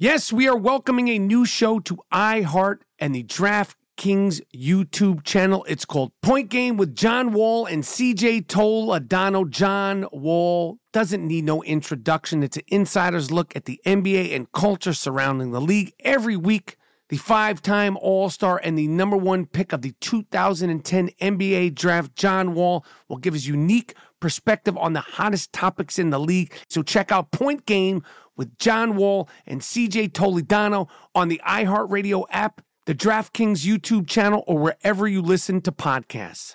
Yes, we are welcoming a new show to iHeart and the DraftKings YouTube channel. It's called Point Game with John Wall and CJ Toledano. John Wall doesn't need no introduction. It's an insider's look at the NBA and culture surrounding the league every week. The five time All Star and the number one pick of the 2010 NBA draft, John Wall, will give his unique perspective on the hottest topics in the league. So check out Point Game with John Wall and CJ Toledano on the iHeartRadio app, the DraftKings YouTube channel, or wherever you listen to podcasts.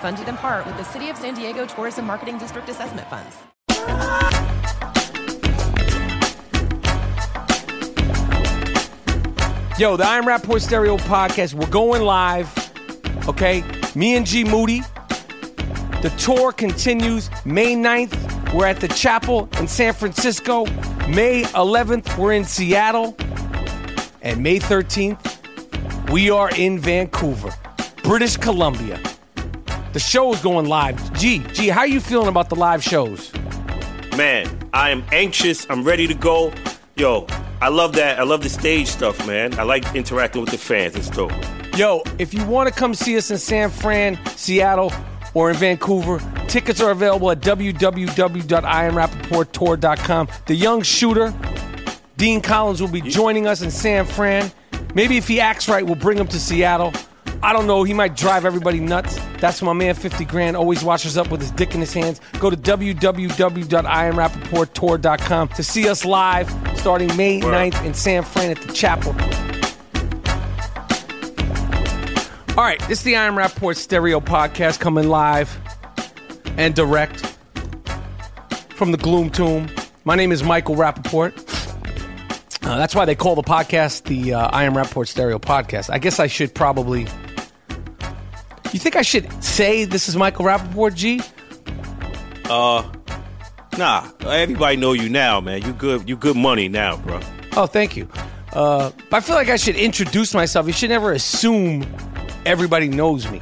Funded in part with the City of San Diego Tourism Marketing District Assessment Funds. Yo, the I'm Rapaport Stereo podcast, we're going live. Okay? Me and G Moody. The tour continues May 9th. We're at the chapel in San Francisco. May 11th, we're in Seattle. And May 13th, we are in Vancouver, British Columbia. The show is going live. G, G, how are you feeling about the live shows? Man, I am anxious. I'm ready to go. Yo, I love that. I love the stage stuff, man. I like interacting with the fans. It's dope. Yo, if you want to come see us in San Fran, Seattle, or in Vancouver, tickets are available at www.iamrappaporttour.com. The young shooter, Dean Collins, will be joining us in San Fran. Maybe if he acts right, we'll bring him to Seattle. I don't know. He might drive everybody nuts. That's my man, 50 Grand. Always washes up with his dick in his hands. Go to www.iamrappaporttour.com to see us live starting May Word. 9th in San Fran at the Chapel. All right, this is the I Am Rapaport Stereo Podcast coming live and direct from the Gloom Tomb. My name is Michael Rapaport. Uh, that's why they call the podcast the uh, I Am Rapaport Stereo Podcast. I guess I should probably. You think I should say this is Michael Rapaport, G? Uh, Nah, everybody know you now, man. You good. You good money now, bro. Oh, thank you. Uh, but I feel like I should introduce myself. You should never assume everybody knows me.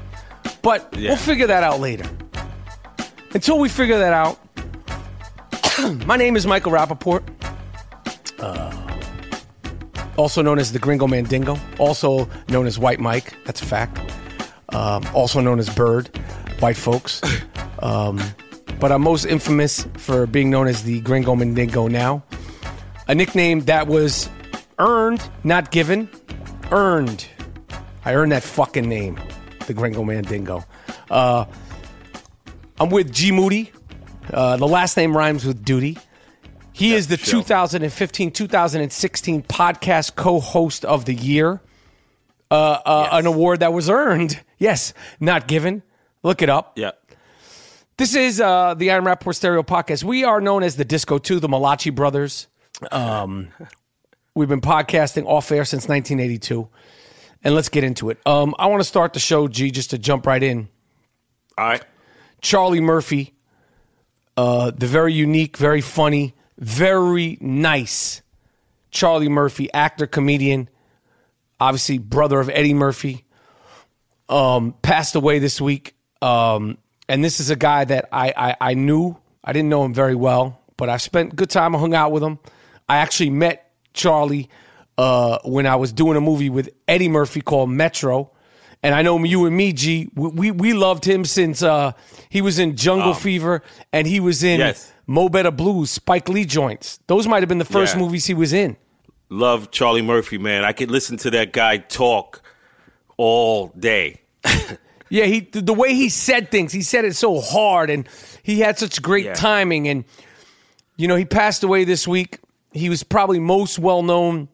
But Yeah. we'll figure that out later. Until we figure that out, my name is Michael Rapaport. Uh, also known as the Gringo Mandingo. Also known as White Mike. That's a fact. Um, also known as Bird. White folks. Um, but I'm most infamous for being known as the Gringo Mandingo now a nickname that was earned, not given. Earned. I earned that fucking name, the Gringo Mandingo. Uh, I'm with G Moody. Uh, the last name rhymes with duty. He is the sure. 2015 2016 podcast co host of the year. Uh, uh, An award that was earned. Yes, not given. Look it up. Yeah. This is uh, the I Am Rapaport Stereo Podcast. We are known as the Disco 2, the Malachi Brothers. Um, we've been podcasting off air since 1982. And let's get into it. Um, I want to start the show, G, just to jump right in. All right. Charlie Murphy, uh, the very unique, very funny, very nice Charlie Murphy, actor, comedian. Obviously brother of Eddie Murphy, um, passed away this week. Um, and this is a guy that I, I, I knew. I didn't know him very well, but I spent good time. I hung out with him. I actually met Charlie uh, when I was doing a movie with Eddie Murphy called Metro. And I know you and me, G, we, we, we loved him since uh, he was in Jungle Fever and he was in Yes. Mo Better Blues, Spike Lee joints. Those might have been the first Yeah. movies he was in. Love Charlie Murphy, man. I could listen to that guy talk all day. Yeah, he the way he said things, he said it so hard, and he had such great Yeah. timing. And you know, he passed away this week. He was probably most well known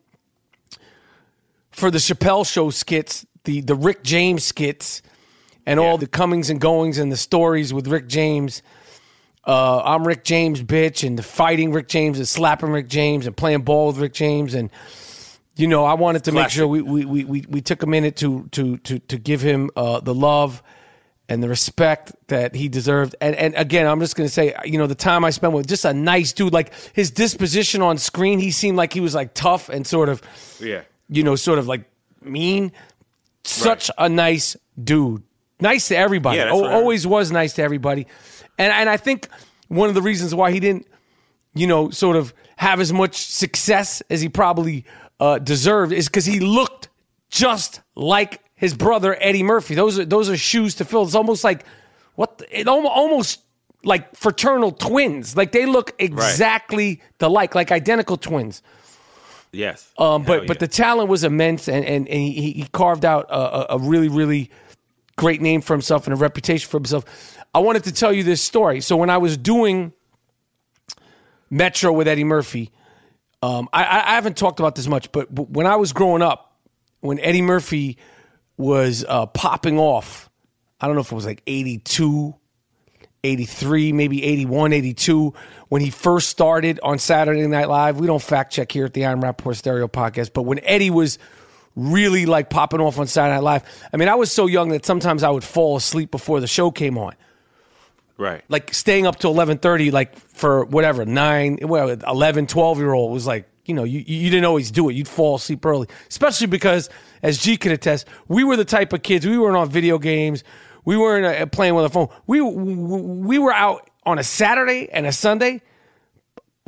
for the Chappelle Show skits, the the Rick James skits, and all the comings and goings and the stories with Rick James. Uh, I'm Rick James, bitch, and the fighting Rick James and slapping Rick James and playing ball with Rick James and you know, I wanted to make sure we, we, we, we, we took a minute to to to to give him uh, the love and the respect that he deserved. And and again, I'm just gonna say, you know, the time I spent with just a nice dude, like his disposition on screen, he seemed like he was like tough and sort of Yeah. you know, sort of like mean. Such a nice dude. Nice to everybody. Yeah, that's Al- what I heard. always was nice to everybody. And and I think one of the reasons why he didn't, you know, sort of have as much success as he probably uh, deserved is because he looked just like his brother Eddie Murphy. Those are those are shoes to fill. It's almost like what the- it almost, like fraternal twins. Like they look exactly the like, like identical twins. Yes. Um, but Hell but the talent was immense, and and, and he, he carved out a- a really really great name for himself and a reputation for himself. I wanted to tell you this story. So when I was doing Metro with Eddie Murphy, um, I, I haven't talked about this much, but, when I was growing up, when Eddie Murphy was uh, popping off, I don't know if it was like 82, 83, maybe 81, 82, when he first started on Saturday Night Live. We don't fact check here at the I'm Rapaport Stereo podcast, but when Eddie was really like popping off on Saturday Night Live, I mean, I was so young that sometimes I would fall asleep before the show came on right. like staying up till 11.30 like for whatever 9 well 11 12 year old was like you know you, you didn't always do it you'd fall asleep early especially because as g can attest we were the type of kids we weren't on video games we weren't uh, playing with a phone we, we were out on a saturday and a sunday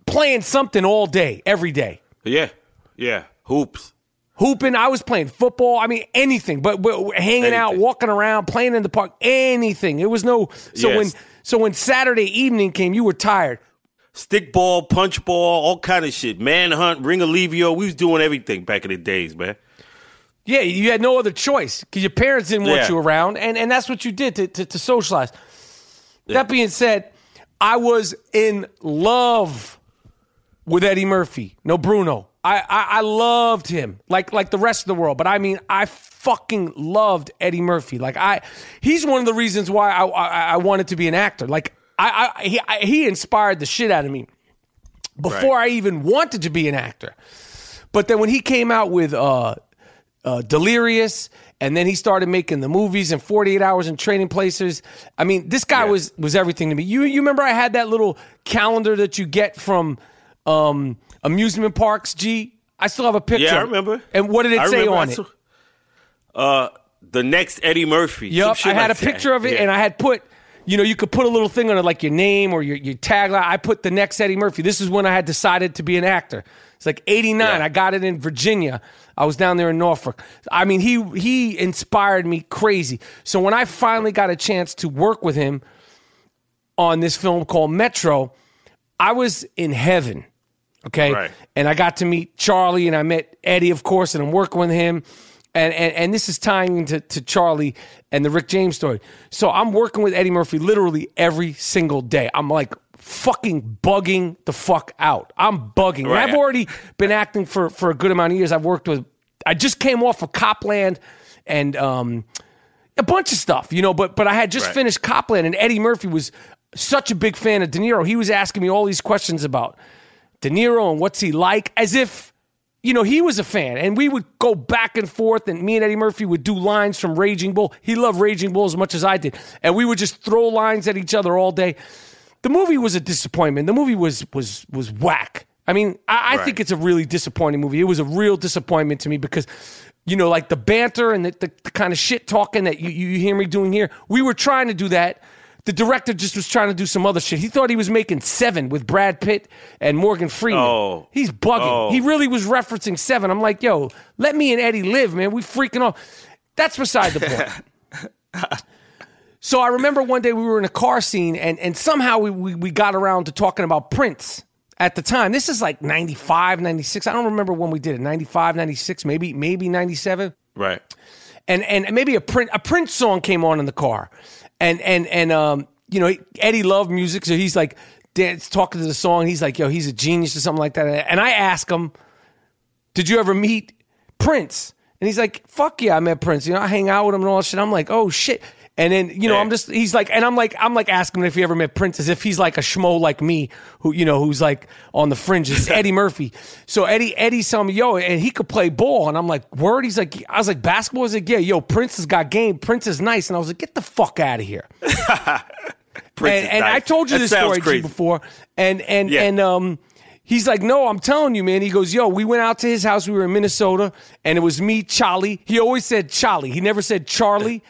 playing something all day every day Yeah. Yeah. Hoops. Hooping. I was playing football. I mean, anything. But, but hanging out, walking around, playing in the park, anything. It was no. So Yes. when so when Saturday evening came, you were tired. Stick ball, punch ball, all kind of shit. Manhunt, ring alivio. We was doing everything back in the days, man. Yeah, you had no other choice because your parents didn't want Yeah. you around, and, and that's what you did to, to, to socialize. That being said, I was in love with Eddie Murphy. No, Bruno. I, I, I loved him like like the rest of the world, but I mean, I fucking loved Eddie Murphy. Like I, he's one of the reasons why I I, I wanted to be an actor. Like I, I he I, he inspired the shit out of me before I even wanted to be an actor. But then when he came out with uh, uh, Delirious, and then he started making the movies and 48 Hours and Trading Places. I mean, this guy Yeah. was was everything to me. You you remember I had that little calendar that you get from um, amusement parks? G, I still have a picture. Yeah, I remember. And what did it I say on it? Uh, the next Eddie Murphy. Yep, I had like a picture that. of it, Yeah. and I had put, you know, you could put a little thing on it, like your name or your, your tagline. I put the next Eddie Murphy. This is when I had decided to be an actor. It's like '89. Yeah. I got it in Virginia. I was down there in Norfolk. I mean, he he inspired me crazy. So when I finally got a chance to work with him on this film called Metro, I was in heaven. Okay. Right. And I got to meet Charlie and I met Eddie, of course, and I'm working with him. And, and, and this is tying into to Charlie and the Rick James story. So I'm working with Eddie Murphy literally every single day. I'm like fucking bugging the fuck out. I'm bugging. Right. I've already been acting for, for a good amount of years. I've worked with, I just came off of Copland and um, a bunch of stuff, you know, but but I had just Right. finished Copland and Eddie Murphy was such a big fan of De Niro. He was asking me all these questions about De Niro and what's he like, as if you know he was a fan. And we would go back and forth, and me and Eddie Murphy would do lines from Raging Bull. He loved Raging Bull as much as I did, and we would just throw lines at each other all day. The movie was a disappointment. The movie was was was whack. I mean, I, I think it's a really disappointing movie. It was a real disappointment to me because you know, like the banter and the, the, the kind of shit talking that you, you hear me doing here. We were trying to do that. The director just was trying to do some other shit. He thought he was making Seven with Brad Pitt and Morgan Freeman. Oh. He's bugging. Oh. He really was referencing Seven. I'm like, yo, let me and Eddie live, man. We freaking off. That's beside the point. so I remember one day we were in a car scene and, and somehow we, we, we got around to talking about Prince at the time. This is like 95, 96. I don't remember when we did it. 95, 96, maybe, maybe 97 Right. and and maybe a print a Prince song came on in the car, and and and um you know Eddie loved music, so he's like dance, talking to the song. He's like, yo, he's a genius or something like that. And I ask him, did you ever meet Prince? And he's like, fuck yeah, I met Prince. You know, I hang out with him and all that shit. I'm like, oh shit. And then you know, Yeah. I'm just he's like, and I'm like, I'm like asking him if he ever met Prince, as if he's like a schmo like me, who you know, who's like on the fringes. Eddie Murphy. So Eddie, Eddie's telling me, yo, and he could play ball, and I'm like, word. He's like, I was like, basketball. I was like, yeah, yo, Prince has got game. Prince is nice, and I was like, get the fuck out of here. Prince and is and. I told you That this story G, before, and and Yeah. and um, he's like, no, I'm telling you, man. He goes, yo, we went out to his house. We were in Minnesota, and it was me, Charlie. He always said Charlie. He never said Charlie.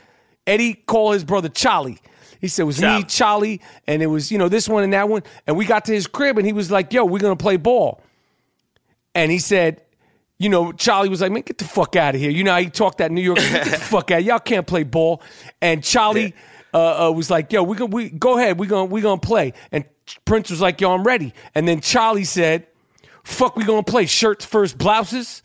Eddie called his brother Charlie. He said it was me, Charlie. And it was you know this one and that one. And we got to his crib, and he was like, yo, we're gonna play ball. And he said, you know, Charlie was like, man, get the fuck out of here. You know how he talked that New York, get the fuck out. Y'all can't play ball. And Charlie uh, uh, was like, yo, we gonna we go ahead, we gonna we gonna play. And Prince was like, yo, I'm ready. And then Charlie said, fuck, we gonna play shirts first, blouses.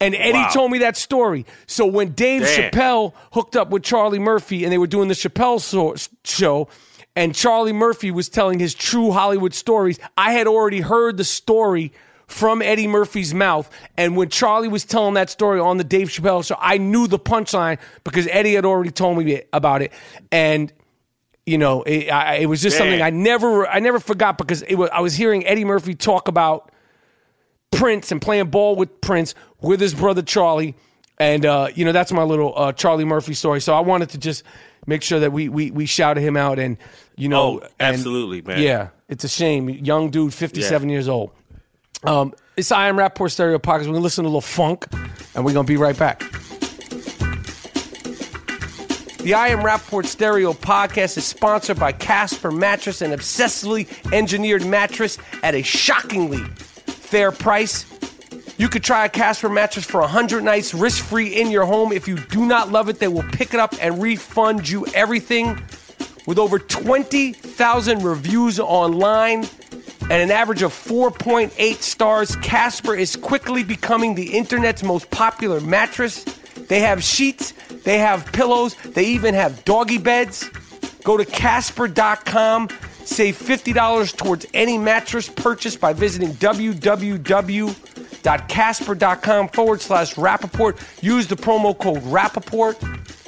And Eddie Wow. told me that story. So when Dave Damn. Chappelle hooked up with Charlie Murphy and they were doing the Chappelle so- show, and Charlie Murphy was telling his true Hollywood stories, I had already heard the story from Eddie Murphy's mouth. And when Charlie was telling that story on the Dave Chappelle show, I knew the punchline because Eddie had already told me about it. And you know, it, I, it was just Damn. something I never, I never forgot because it was, I was hearing Eddie Murphy talk about Prince and playing ball with Prince with his brother Charlie, and uh, you know that's my little uh, Charlie Murphy story. So I wanted to just make sure that we we we shouted him out, and you know, Oh, and- absolutely, man. Yeah, it's a shame, young dude, fifty seven years old. Um, it's I am Rapport Stereo Podcast. We're gonna listen to a little funk, and we're gonna be right back. The I Am Rapaport Stereo podcast is sponsored by Casper Mattress, an obsessively engineered mattress at a shockingly fair price. You could try a Casper mattress for 100 nights risk free in your home. If you do not love it, they will pick it up and refund you everything. With over 20,000 reviews online and an average of 4.8 stars, Casper is quickly becoming the internet's most popular mattress. They have sheets, they have pillows, they even have doggy beds. Go to Casper.com, save $50 towards any mattress purchase by visiting www.casper.com forward slash Rapaport. Use the promo code Rapaport.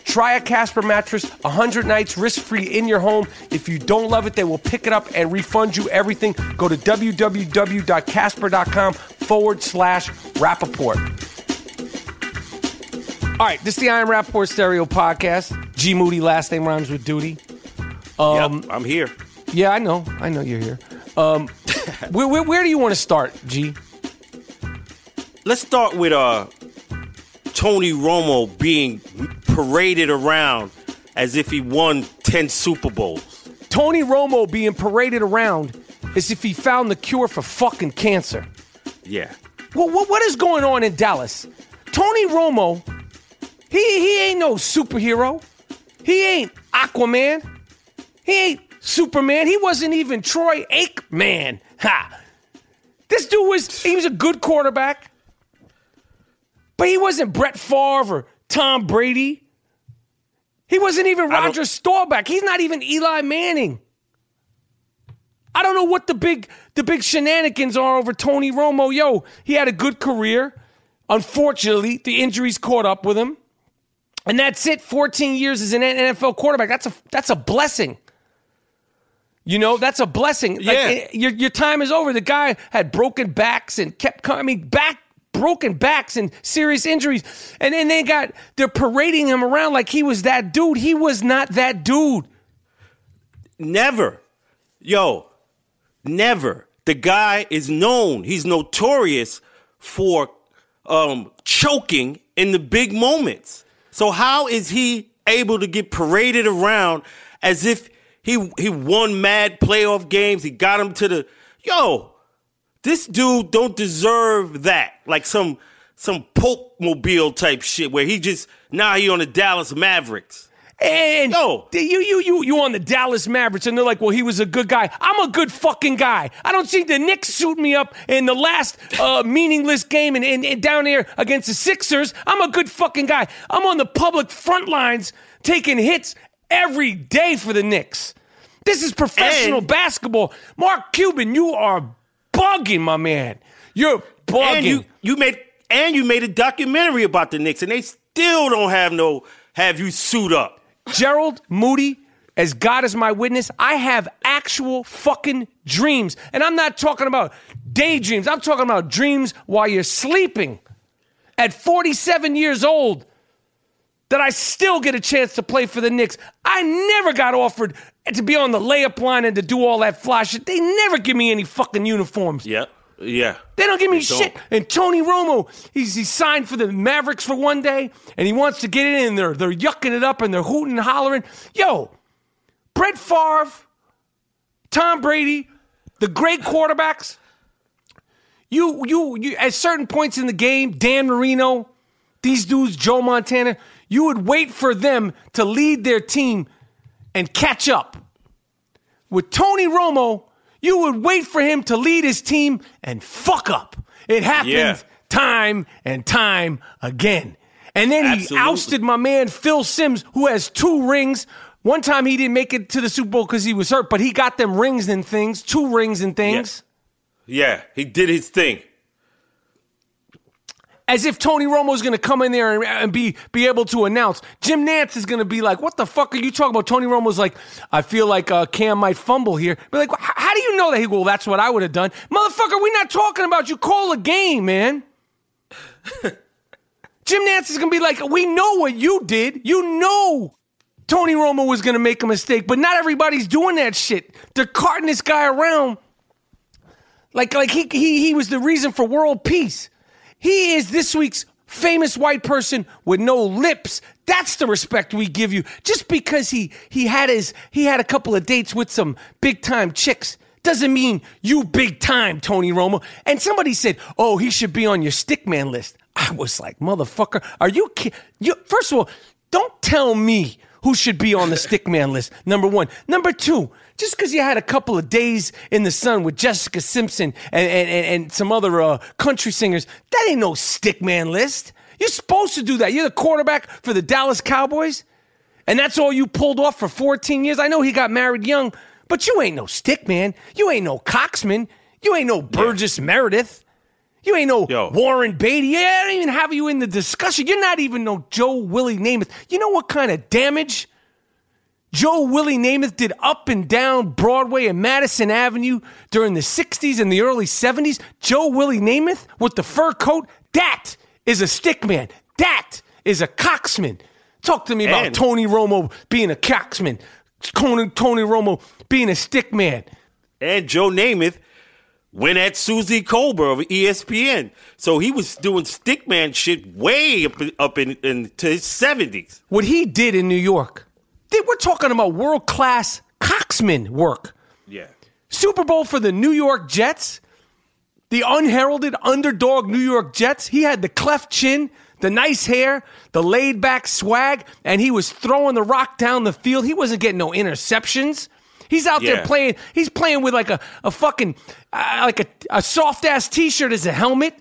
Try a Casper mattress 100 nights risk free in your home. If you don't love it, they will pick it up and refund you everything. Go to www.casper.com forward slash Rapaport. All right, this is the I Am Rapaport Stereo Podcast. G Moody, last name rhymes with duty. yep, um, I'm here. Yeah, I know. I know you're here. Um, where, where, where do you want to start, G? Let's start with uh Tony Romo being paraded around as if he won 10 Super Bowls. Tony Romo being paraded around as if he found the cure for fucking cancer. Yeah. Well, what, what is going on in Dallas? Tony Romo, he, he ain't no superhero. He ain't Aquaman. He ain't Superman. He wasn't even Troy Aikman. Ha! This dude was, he was a good quarterback, but he wasn't Brett Favre or Tom Brady. He wasn't even Roger Staubach. He's not even Eli Manning. I don't know what the big the big shenanigans are over Tony Romo. Yo, he had a good career. Unfortunately, the injuries caught up with him. And that's it. 14 years as an NFL quarterback. That's a that's a blessing. You know, that's a blessing. Like, Yeah. eh, your, your time is over. The guy had broken backs and kept coming. Back broken backs and serious injuries. And then they got they're parading him around like he was that dude. He was not that dude. Never. Yo, never. The guy is known. He's notorious for um, choking in the big moments. So how is he able to get paraded around as if he he won mad playoff games? He got him to the yo. This dude don't deserve that. Like some some Poke mobile type shit where he just now he on the Dallas Mavericks. And Yo. you you you you on the Dallas Mavericks, and they're like, "Well, he was a good guy." I'm a good fucking guy. I don't see the Knicks suit me up in the last uh, meaningless game and, and, and down here against the Sixers. I'm a good fucking guy. I'm on the public front lines taking hits every day for the Knicks. This is professional And- basketball. Mark Cuban, you are bugging, my man. You're bugging. And you you made and you made a documentary about the Knicks, and they still don't have no have you suit up. Gerald Moody, as God is my witness, I have actual fucking dreams. And I'm not talking about daydreams. I'm talking about dreams while you're sleeping. At 47 years old, that I still get a chance to play for the Knicks. I never got offered to be on the layup line and to do all that fly shit. They never give me any fucking uniforms. Yeah, yeah. They don't give me shit. And Tony Romo, he's he signed for the Mavericks for one day, and he wants to get in, and they're they're yucking it up and they're hooting and hollering. Yo, Brett Favre, Tom Brady, the great quarterbacks. You you you at certain points in the game, Dan Marino, these dudes, Joe Montana, you would wait for them to lead their team and catch up. With Tony Romo, you would wait for him to lead his team and fuck up. It happened Yeah. time and time again. And then he ousted my man Phil Simms, who has two rings. One time he didn't make it to the Super Bowl because he was hurt, but he got them rings and things, two rings and things. Yeah, he did his thing. As if Tony Romo's going to come in there and, and be be able to announce. Jim Nantz is going to be like, "What the fuck are you talking about?" Tony Romo's like, "I feel like uh, Cam might fumble here." Be like, "How do you know that?" He go, well, "That's what I would have done, motherfucker. We're not talking about you. Call a game, man." Jim Nantz is going to be like, "We know what you did. You know." Tony Romo was going to make a mistake, but not everybody's doing that shit. They're carting this guy around like like he he he was the reason for world peace. He is this week's famous white person with no lips. That's the respect we give you. Just because he he had his he had a couple of dates with some big time chicks doesn't mean you big time Tony Romo. And somebody said, "Oh, he should be on your stickman list." I was like, "Motherfucker, are you ki- you first of all, don't tell me who should be on the stickman list. Number 1. Number 2, just because you had a couple of days in the sun with Jessica Simpson and, and, and, and some other uh, country singers, that ain't no stickman list. You're supposed to do that. You're the quarterback for the Dallas Cowboys, and that's all you pulled off for 14 years. I know he got married young, but you ain't no stickman. You ain't no Coxman. You ain't no Burgess Meredith. You ain't no Yo. Warren Beatty. Yeah, I don't even have you in the discussion. You're not even no Joe Willie Namath. You know what kind of damage Joe Willie Namath did up and down Broadway and Madison Avenue during the 60s and the early 70s. Joe Willie Namath with the fur coat, that is a stickman. That is a coxman. Talk to me about And- Tony Romo being a coxman. Tony, Tony Romo being a stickman. And Joe Namath went at Suzy Kolber of ESPN. So he was doing stickman shit way up, up in, into his 70s. What he did in New York, they- we're talking about world class coxman work. Yeah. Super Bowl for the New York Jets, the unheralded underdog New York Jets. He had the cleft chin, the nice hair, the laid back swag, and he was throwing the rock down the field. He wasn't getting no interceptions. He's out there playing. He's playing with like a, a fucking uh, like a, a soft ass t shirt as a helmet.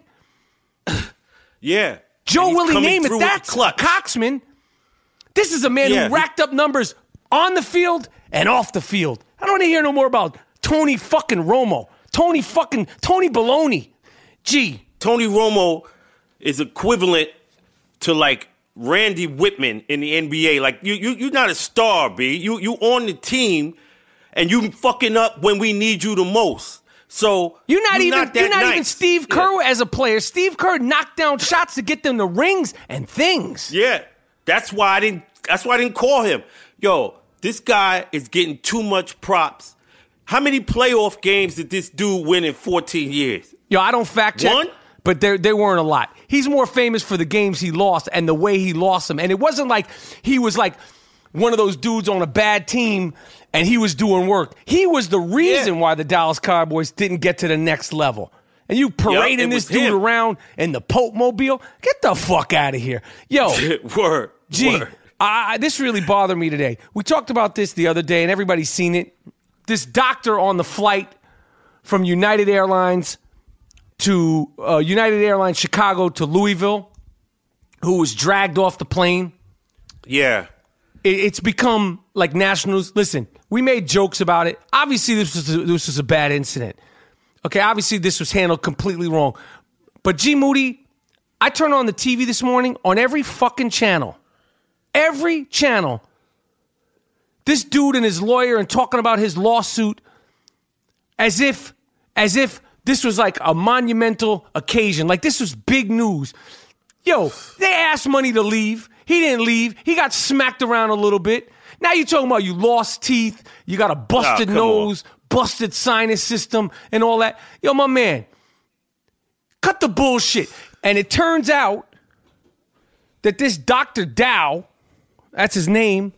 Yeah. Joe Willie Namath, that's clutch. Coxman. This is a man Yeah. who racked up numbers on the field and off the field. I don't want to hear no more about Tony fucking Romo. Tony fucking Tony Baloney. Gee, Tony Romo is equivalent to like Randy Wittman in the NBA. Like you, you, you're not a star, B. You, you on the team, and you fucking up when we need you the most. So you're not even that you're not even nice. Steve Yeah. Kerr as a player. Steve Kerr knocked down shots to get them the rings and things. Yeah, that's why I didn't. That's why I didn't call him. Yo, this guy is getting too much props. How many playoff games did this dude win in 14 years? Yo, I don't fact check, One? but they they weren't a lot. He's more famous for the games he lost and the way he lost them. And it wasn't like he was like one of those dudes on a bad team and he was doing work. He was the reason Yeah. why the Dallas Cowboys didn't get to the next level. And you parading it this dude him. around in the Pope Mobile? Get the fuck out of here. Yo, Word. Gee, Word. I, I- this really bothered me today. We talked about this the other day, and everybody's seen it. This doctor on the flight from United Airlines to uh, United Airlines Chicago to Louisville, who was dragged off the plane. Yeah. It, it's become like national. Listen, we made jokes about it. Obviously, this was a, this was a bad incident. Okay, obviously this was handled completely wrong. But G Moody, I turned on the TV this morning on every fucking channel. Every channel. This dude and his lawyer and talking about his lawsuit as if as if this was like a monumental occasion. Like this was big news. Yo, they asked money to leave. He didn't leave. He got smacked around a little bit. Now you're talking about you lost teeth, you got a busted come nose, busted sinus system, and all that. Yo, my man, cut the bullshit. And it turns out that this Dr. Dao, that's his name,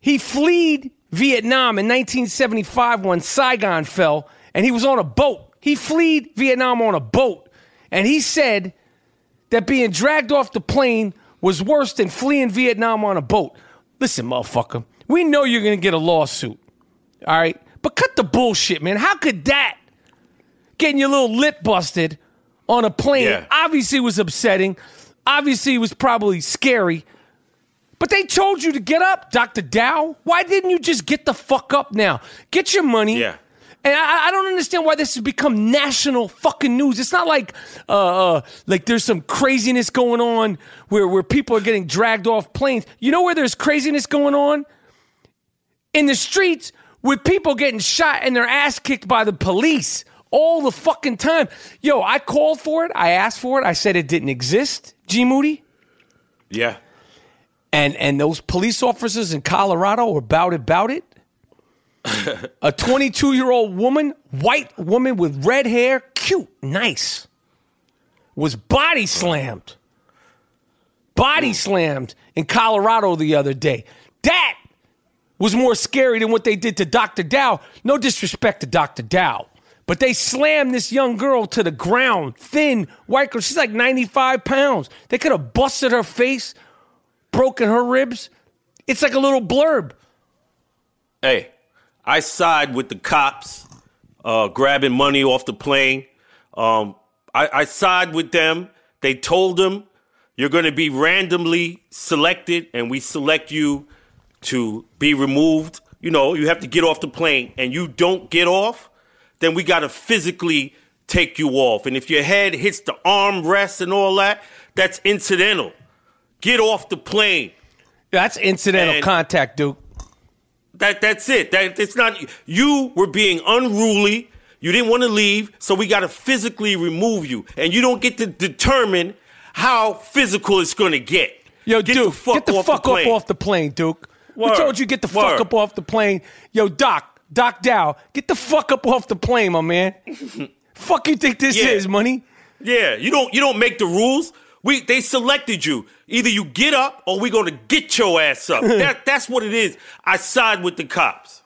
he fled Vietnam in 1975 when Saigon fell, and he was on a boat. He fled Vietnam on a boat, and he said that being dragged off the plane was worse than fleeing Vietnam on a boat. Listen, motherfucker, we know you're gonna get a lawsuit, all right? But cut the bullshit, man. How could that getting your little lip busted on a plane Yeah. obviously was upsetting? Obviously, it was probably scary. But they told you to get up, Dr. Dao. Why didn't you just get the fuck up now? Get your money. Yeah. And I, I don't understand why this has become national fucking news. It's not like uh, uh, like there's some craziness going on where, where people are getting dragged off planes. You know where there's craziness going on? In the streets with people getting shot and their ass kicked by the police all the fucking time. Yo, I called for it. I asked for it. I said it didn't exist. G Moody Yeah. And and those police officers in Colorado were about it, about it. a 22 year old woman, white woman with red hair, cute, nice, was body slammed. Body slammed in Colorado the other day. That was more scary than what they did to Dr. Dao. No disrespect to Dr. Dao, but they slammed this young girl to the ground, thin, white girl. She's like 95 pounds. They could have busted her face, broken her ribs. It's like a little blurb. Hey, I side with the cops uh, grabbing money off the plane. Um, I, I side with them. They told them you're going to be randomly selected, and we select you to be removed. You know, you have to get off the plane, and you don't get off, then we got to physically take you off. And if your head hits the armrest and all that, that's incidental. Get off the plane. That's incidental And- contact, Duke. That that's it. That it's not you were being unruly. You didn't want to leave, so we got to physically remove you, and you don't get to determine how physical it's going to get. Yo, get Duke, the fuck get the off fuck the up plane. off the plane, Duke. We Word. told you get the fuck up off the plane. Yo, Doc, Doc Dao, get the fuck up off the plane, my man. fuck you think this Yeah. is, money? Yeah, you don't you don't make the rules. We they selected you. Either you get up or we're going to get your ass up. that that's what it is. I side with the cops.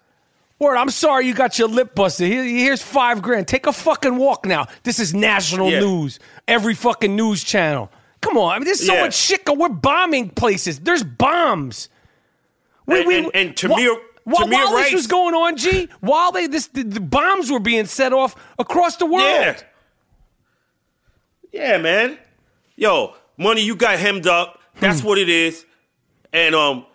Word, I'm sorry you got your lip busted. Here, here's five grand. Take a fucking walk now. This is national Yeah. news. Every fucking news channel. Come on. I mean, there's so Yeah. much shit. go- We're bombing places. There's bombs. And- and- and Tamir- while, while this was going on, G, while they this the, the bombs were being set off across the world. Yeah. Yeah, man. Yo, money, you got hemmed up. That's what it is. And um,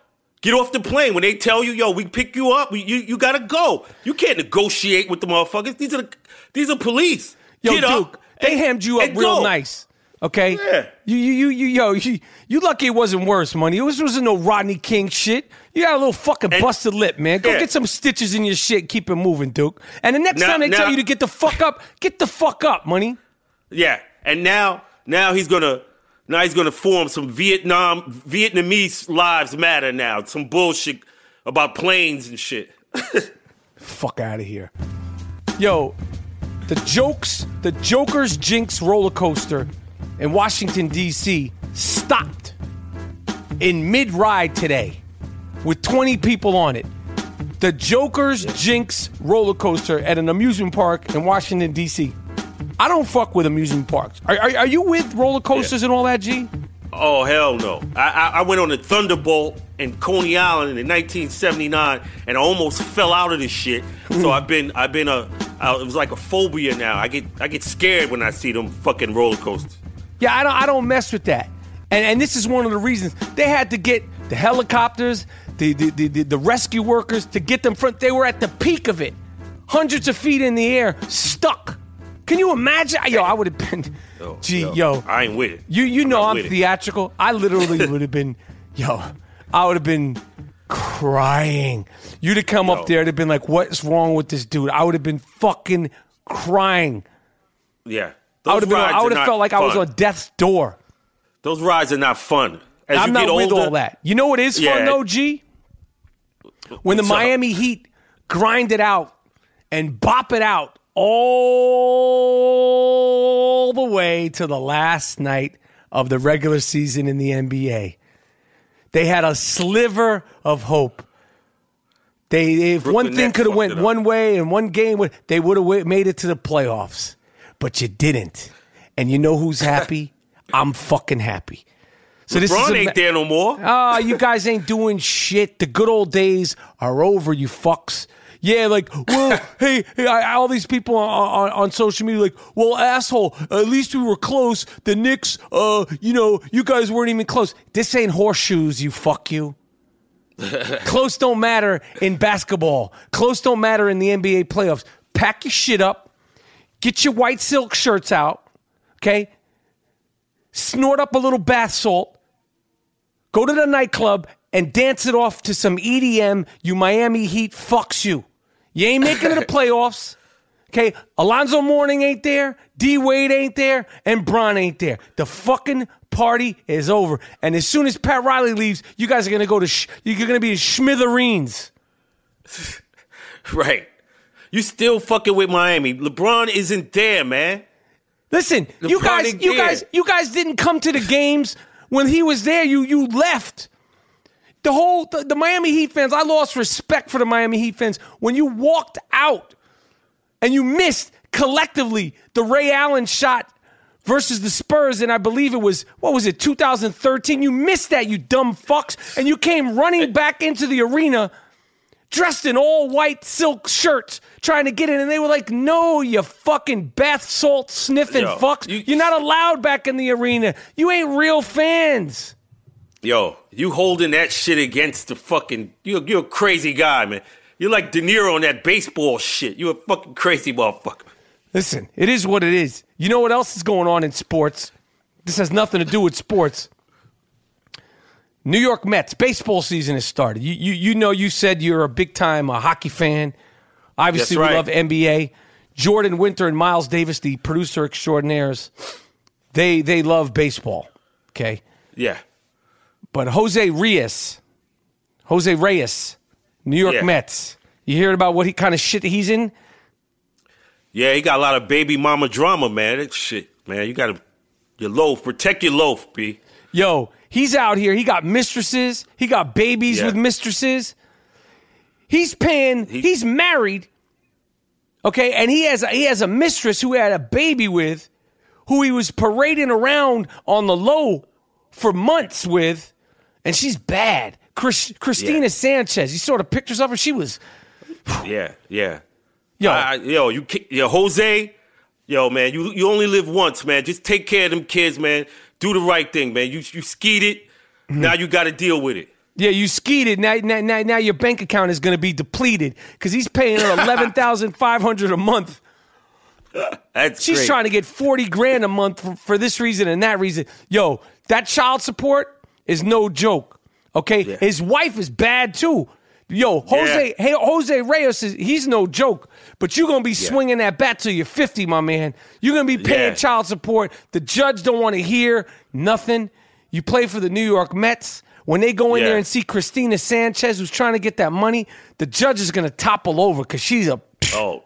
get off the plane when they tell you, yo, we pick you up. We, you you gotta go. You can't negotiate with the motherfuckers. These are the, these are police. Yo, get Duke, up. they and- hemmed you up real go. nice. Okay. Yeah. You you you you yo you, you lucky it wasn't worse, money. It was wasn't no Rodney King shit. You got a little fucking And- busted lip, man. Go Yeah. get some stitches in your shit. Keep it moving, Duke. And the next Now- time they now- tell you to get the fuck up, get the fuck up, money. Yeah, and now now he's gonna now he's gonna form some Vietnam Vietnamese lives matter now. Some bullshit about planes and shit. Fuck out of here. Yo, The jokes, the Joker's Jinx roller coaster in Washington, D.C. stopped in mid ride today with 20 people on it. The Joker's Jinx roller coaster at an amusement park in Washington, D.C. I don't fuck with amusement parks. Are, are, are you with roller coasters and all that, G? Oh hell no! I, I, I went on a Thunderbolt in Coney Island in 1979, and I almost fell out of this shit. so I've been I've been a uh, it was like a phobia now. I get I get scared when I see them fucking roller coasters. Yeah, I don't I don't mess with that. And and this is one of the reasons they had to get the helicopters, the the, the, the, the rescue workers to get them front. They were at the peak of it, hundreds of feet in the air, stuck. Can you imagine? Yo, I would have been. Yo, Gee, yo, yo, I ain't with it. You you know I'm I'm with it. theatrical. I literally would have been, yo, I would have been crying. You'd have come Yo. up there and have been like, "What's wrong with this dude?" I would have been fucking crying. Yeah, I would have been. I would have felt like I was on death's door. Those rides are not fun. As I'm you not get with older, all that. You know what is fun though, G? When the What's up? Miami Heat grind it out and bop it out all the way to the last night of the regular season in the NBA. They had a sliver of hope. They, if one thing could have went one way and one game, they would have made it to the playoffs. But you didn't. And you know who's happy? I'm fucking happy. So this is a ain't there no more. Ah, you guys ain't doing shit. The good old days are over, you fucks. Yeah, like, well, hey, hey, I, all these people on, on, on social media, like, well, asshole, at least we were close. The Knicks, uh, you know, you guys weren't even close. This ain't horseshoes, you fuck you. close don't matter in basketball. Close don't matter in the NBA playoffs. Pack your shit up. Get your white silk shirts out. Okay? Snort up a little bath salt go to the nightclub and dance it off to some EDM. You Miami Heat fucks you. You ain't making it to the playoffs. Okay, Alonzo Mourning ain't there, D Wade ain't there, and Bron ain't there. The fucking party is over. And as soon as Pat Riley leaves, you guys are gonna go to sh- you're gonna be in Schmithereens. Right. You still fucking with Miami. LeBron isn't there, man. Listen, you guys, you there. guys, you guys didn't come to the games when he was there. You you left. The whole the, the Miami Heat fans, I lost respect for the Miami Heat fans. When you walked out and you missed collectively the Ray Allen shot versus the Spurs, and I believe it was what was it, 2013. You missed that, you dumb fucks, and you came running back into the arena dressed in all white silk shirts trying to get in and they were like no you fucking bath salt sniffing Yo, fucks. you- you're not allowed back in the arena. You ain't real fans Yo, you holding that shit against the fucking. You're, you're a crazy guy, man. You're like De Niro on that baseball shit. You're a fucking crazy motherfucker. listen it is what it is you know what else is going on in sports this has nothing to do with sports New York Mets baseball season has started. You you, you know you said you're a big time uh, hockey fan. Obviously, That's we love NBA. Jordan Winter and Miles Davis, the producer extraordinaires, they they love baseball. Okay, Yeah. But Jose Reyes, Jose Reyes, New York Yeah. Mets. You hear about what he kind of shit he's in? Yeah, he got a lot of baby mama drama, man. That shit, man. You gotta your loaf. Protect your loaf, B. Yo, he's out here. He got mistresses. He got babies Yeah. with mistresses. He's paying. He- he's married. Okay, and he has a, he has a mistress who had a baby with, who he was parading around on the low for months with, and she's bad. Chris, Christina Yeah. Sanchez. You saw the pictures of her. She was Yeah, yeah. yo. I, yo, you, yo, Jose, yo, man, you you only live once, man. Just take care of them kids, man. Do the right thing, man. You you skied it. Mm-hmm. Now you got to deal with it. Yeah, you skied it. Now, now, now, now your bank account is going to be depleted because he's paying her eleven thousand five hundred a month. That's She's great. trying to get 40 grand a month for, for this reason and that reason. Yo, that child support is no joke. Okay? Yeah. His wife is bad too. Yo, Jose Yeah. hey, Jose Reyes is he's no joke. But you're gonna be swinging that bat till you're 50, my man. You're gonna be paying Yeah. child support. The judge don't want to hear nothing. You play for the New York Mets. When they go in Yeah. there and see Christina Sanchez, who's trying to get that money, the judge is gonna topple over because she's a Oh,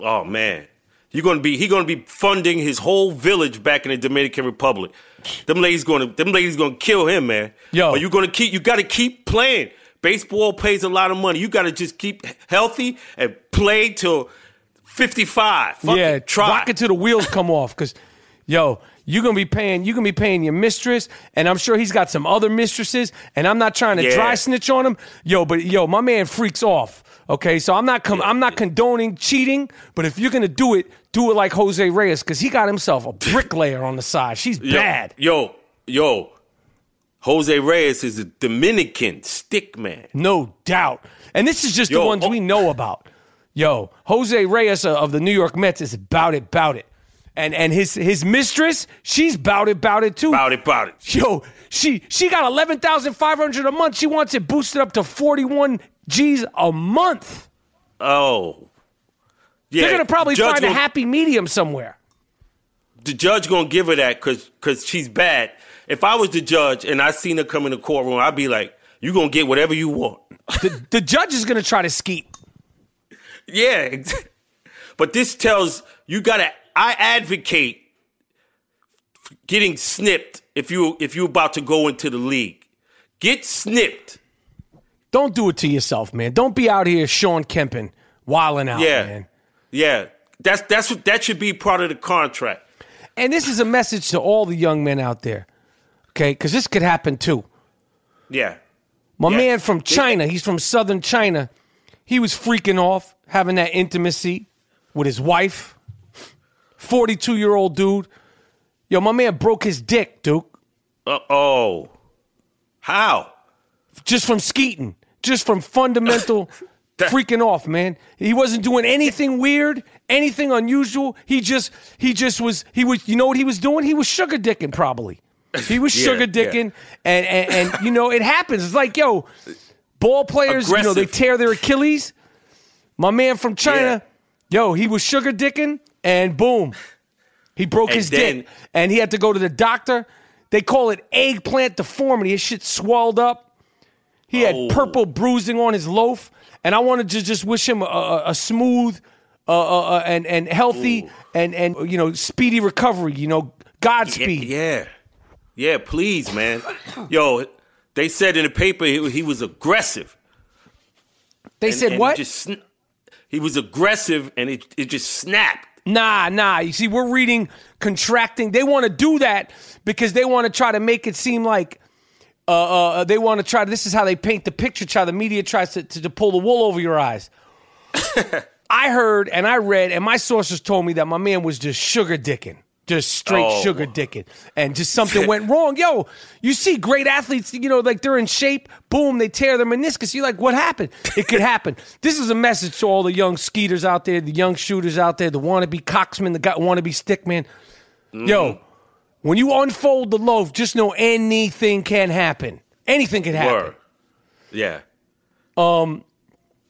oh man. You're gonna be he gonna be funding his whole village back in the Dominican Republic. Them ladies gonna them ladies gonna kill him, man. Yo. Are you gonna keep you gotta keep playing. Baseball pays a lot of money. You gotta just keep healthy and play till 55. Fuck yeah, it, try. rock it till the wheels come off. Cause, yo, you're gonna be paying. You're gonna be paying your mistress, and I'm sure he's got some other mistresses. And I'm not trying to Yeah. dry snitch on him, yo. But yo, my man freaks off. Okay, so I'm not com- I'm not condoning cheating, but if you're gonna do it, do it like Jose Reyes, because he got himself a bricklayer on the side. She's Yo, bad. Yo, yo. Jose Reyes is a Dominican stick man. No doubt. And this is just the ones oh- we know about. Yo, Jose Reyes of the New York Mets is about it, about it. And and his his mistress, she's about it, about it too. About it, about it. Yo, she she got eleven thousand five hundred a month. She wants it boosted up to forty one G's a month. Oh. Yeah, They're gonna probably find a happy medium somewhere. the judge gonna give her that because cause she's bad. If I was the judge and I seen her come in the courtroom, I'd be like, "You gonna get whatever you want." The, the judge is gonna try to skeet. yeah, but this tells you gotta. I advocate getting snipped if you if you're about to go into the league. Get snipped. Don't do it to yourself, man. Don't be out here Shawn Kempin wilding out, Yeah, man. yeah. That's that's what that should be part of the contract. And this is a message to all the young men out there, okay? Because this could happen too. Yeah, My Yeah. man from China, he's from southern China. He was freaking off having that intimacy with his wife. 42 year old dude. Yo, my man broke his dick, Duke, Uh oh. How? just from skeeting, just from fundamental freaking off, man. He wasn't doing anything weird, anything unusual. He just, he just was, he was, you know what he was doing? He was sugar dicking, probably. He was Yeah, sugar dicking, and, and, and, you know, it happens. It's like, yo, ball players, you know, they tear their Achilles. My man from China, yo, he was sugar dicking, and boom, he broke And his then- dick, and he had to go to the doctor. They call it eggplant deformity. His shit swelled up. He had Oh. purple bruising on his loaf, and I wanted to just wish him a, a, a smooth, uh, uh, uh, and and healthy, and and you know speedy recovery. You know, Godspeed. Yeah. Yeah, please, man. Yo, they said in the paper he, he was aggressive. They And- said and what? Just, he was aggressive and it, it just snapped. Nah, nah. You see, we're reading contracting. They want to do that because they want to try to make it seem like uh, uh, they want to try. This is how they paint the picture. Try the media tries to, to, to pull the wool over your eyes. I heard and I read, and my sources told me that my man was just sugar dicking. Just straight Oh. sugar dicking. And just something went wrong. Yo, you see great athletes, you know, like they're in shape, boom, they tear their meniscus. You're like, what happened? It could happen. this is a message to all the young skeeters out there, the young shooters out there, the wannabe coxmen, the guy wannabe stickman. Yo, when you unfold the loaf, just know anything can happen. Anything can happen. Word. Yeah.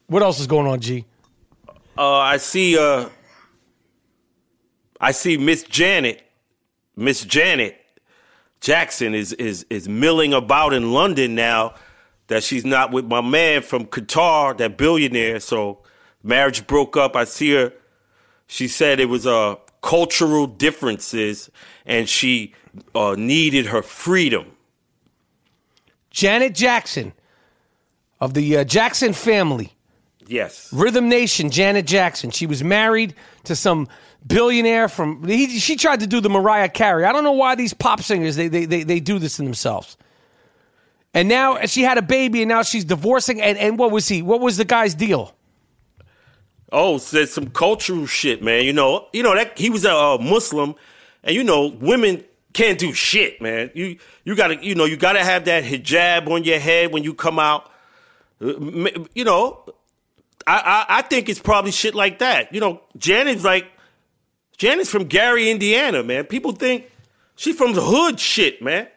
What else is going on, G? Uh, I see. Uh, I see Miss Janet. Miss Janet Jackson is is is milling about in London now. That she's not with my man from Qatar, that billionaire. So marriage broke up. I see her. She said it was uh, cultural differences, and she uh, needed her freedom. Janet Jackson of the uh, Jackson family. Yes. Rhythm Nation, Janet Jackson. She was married to some billionaire from. He, she tried to do the Mariah Carey. I don't know why these pop singers they they they, they do this to themselves. And now she had a baby, and now she's divorcing. And, and what was he? What was the guy's deal? Oh, said some cultural shit, man. You know, you know that he was a uh, Muslim, and you know women can't do shit, man. You you gotta, you know, you gotta have that hijab on your head when you come out. You know, I, I I think it's probably shit like that. You know, Janet's like Janet's from Gary, Indiana, man. People think she from the hood, shit, man.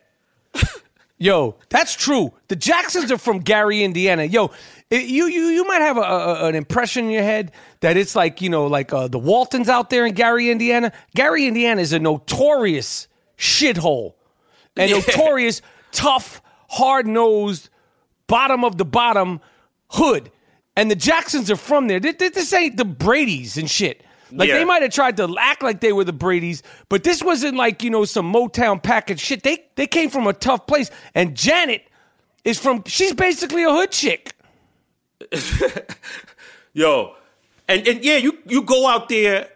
Yo, that's true. The Jacksons are from Gary, Indiana. Yo, it- you you you might have a, a- an impression in your head that it's like you know like uh, the Waltons out there in Gary, Indiana. Gary, Indiana is a notorious shithole, and Yeah. notorious tough, hard nosed, bottom of the bottom hood. And the Jacksons are from there. Th- th- This ain't the Brady's and shit. Like Yeah. they might have tried to act like they were the Brady's, but this wasn't like you know some Motown package shit. They they came from a tough place, and Janet is from. She's basically a hood chick. Yo, and and yeah, you you go out there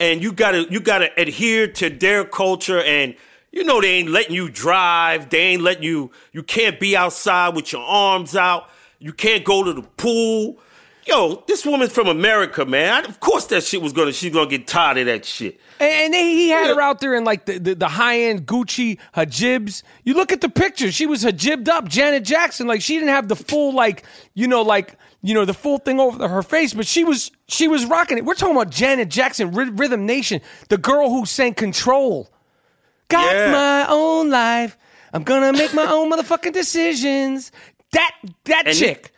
and you gotta you gotta adhere to their culture and you know they ain't letting you drive, they ain't letting you you can't be outside with your arms out, you can't go to the pool. Yo, this woman's from America, man. I, of course that shit was gonna she's gonna get tired of that shit. And, and he had Yeah. her out there in like the, the, the high end Gucci hijibs. You look at the picture; she was hijibbed up, Janet Jackson. Like she didn't have the full like you know like you know the full thing over her face, but she was she was rocking it. We're talking about Janet Jackson, Rhythm Nation, the girl who sang Control. Got Yeah. my own life. I'm gonna make my own motherfucking decisions. That that And chick.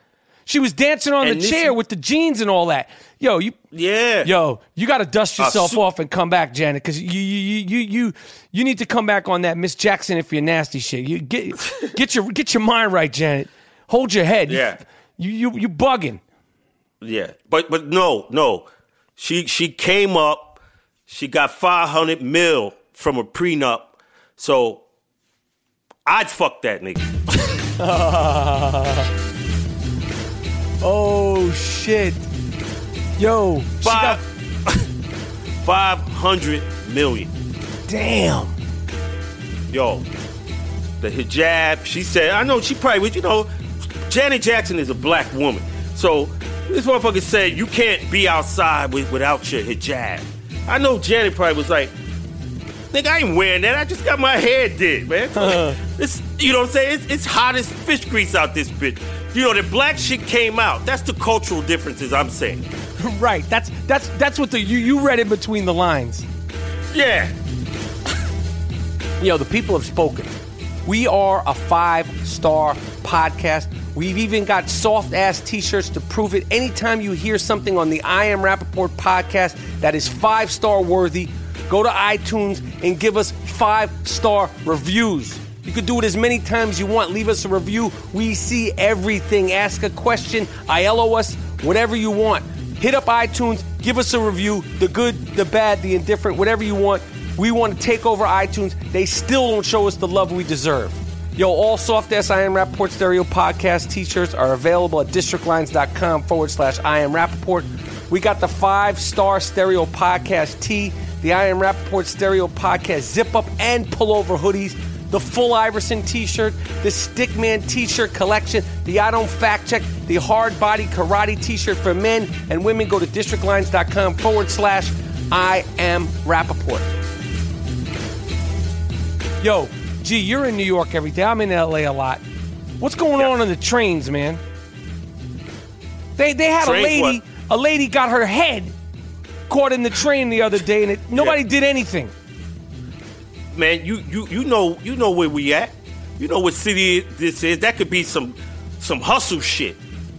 She was dancing on the and this- chair with the jeans and all that. Yo, you Yeah. Yo, you got to dust yourself su- off and come back, Janet, because you, you you you you you need to come back on that Miss Jackson if you're nasty shit. You get get your get your mind right, Janet. Hold your head. Yeah. you you you bugging. Yeah, but but no, no. She she came up. She got five hundred mil from a prenup. So I'd fuck that nigga. Oh shit, yo, Five five hundred million. damn. Yo, the hijab. She said, I know she probably would. You know, Janet Jackson is a black woman, so this motherfucker said you can't be outside with, without your hijab. I know Janet probably was like, nigga, I ain't wearing that. I just got my hair did, man. It's, you know what I'm saying? It's, it's hot as fish grease out this bitch. You know, the black shit came out. That's the cultural differences I'm saying. Right. That's that's that's what the you you read in between the lines. Yeah. you know, the people have spoken. We are a five star podcast. We've even got soft ass t shirts to prove it. Anytime you hear something on the I Am Rapaport podcast that is five star worthy, go to iTunes and give us five star reviews. You could do it as many times you want. Leave us a review. We see everything. Ask a question, ILO us, whatever you want. Hit up iTunes, give us a review the good, the bad, the indifferent, whatever you want. We want to take over iTunes. They still don't show us the love we deserve. Yo, all soft I Am Rapaport Stereo podcast t shirts are available at districtlines.com forward slash I Am Rapaport. We got the five star stereo podcast tee, the I Am Rapaport Stereo podcast zip up and pullover hoodies, the full Iverson t shirt, the Stickman t shirt collection, the I Don't Fact Check, the Hard Body Karate t shirt for men and women. Go to districtlines.com forward slash I Am Rapaport. Yo, gee, you're in New York every day. I'm in LA a lot. What's going on on the trains, man? They they had Trains a lady what? a lady got her head caught in the train the other day and it, nobody Yeah. did anything. man, you you you know you know where we at. You know what city this is. That could be some some hustle shit.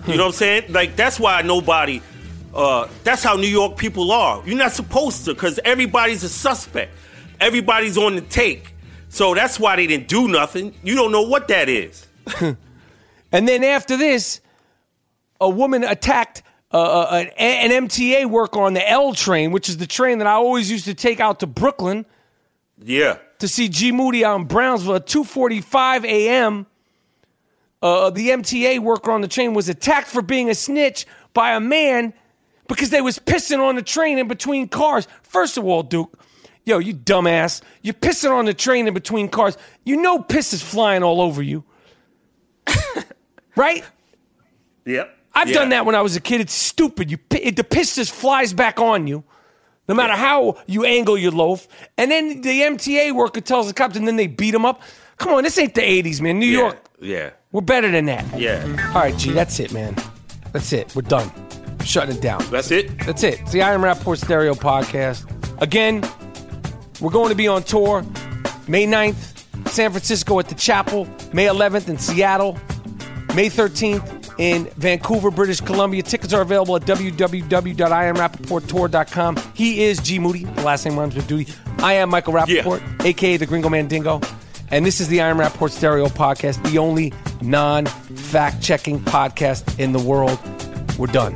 You know what I'm saying? Like that's why nobody. Uh, that's how New York people are. You're not supposed to, because everybody's a suspect. Everybody's on the take. So that's why they didn't do nothing. You don't know what that is. And then after this, a woman attacked uh, uh, an, an MTA worker on the L train, which is the train that I always used to take out to Brooklyn Yeah. to see G Moody out in Brownsville at 2:45 a.m. Uh, the MTA worker on the train was attacked for being a snitch by a man because they was pissing on the train in between cars. First of all, Duke, yo, you dumbass, you're pissing on the train in between cars. You know piss is flying all over you, right? Yep. I've Yeah. done that when I was a kid. It's stupid. You pi- the piss just flies back on you, no matter how you angle your loaf. And then the MTA worker tells the cops, and then they beat him up. Come on, this ain't the '80s, man. New Yeah. York, Yeah. we're better than that. Yeah. All right, G, that's it, man. That's it. We're done. Shutting it down. That's it. That's it. It's the I Am Rapaport Stereo Podcast. Again, we're going to be on tour May 9th, San Francisco at the Chapel, May 11th in Seattle, May 13th in Vancouver, British Columbia. Tickets are available at www.iamrapaporttour.com. He is G Moody. The last name rhymes with duty. I am Michael Rapaport, aka the Gringo Mandingo. And this is the I Am Rapaport Stereo Podcast, the only non fact checking podcast in the world. We're done.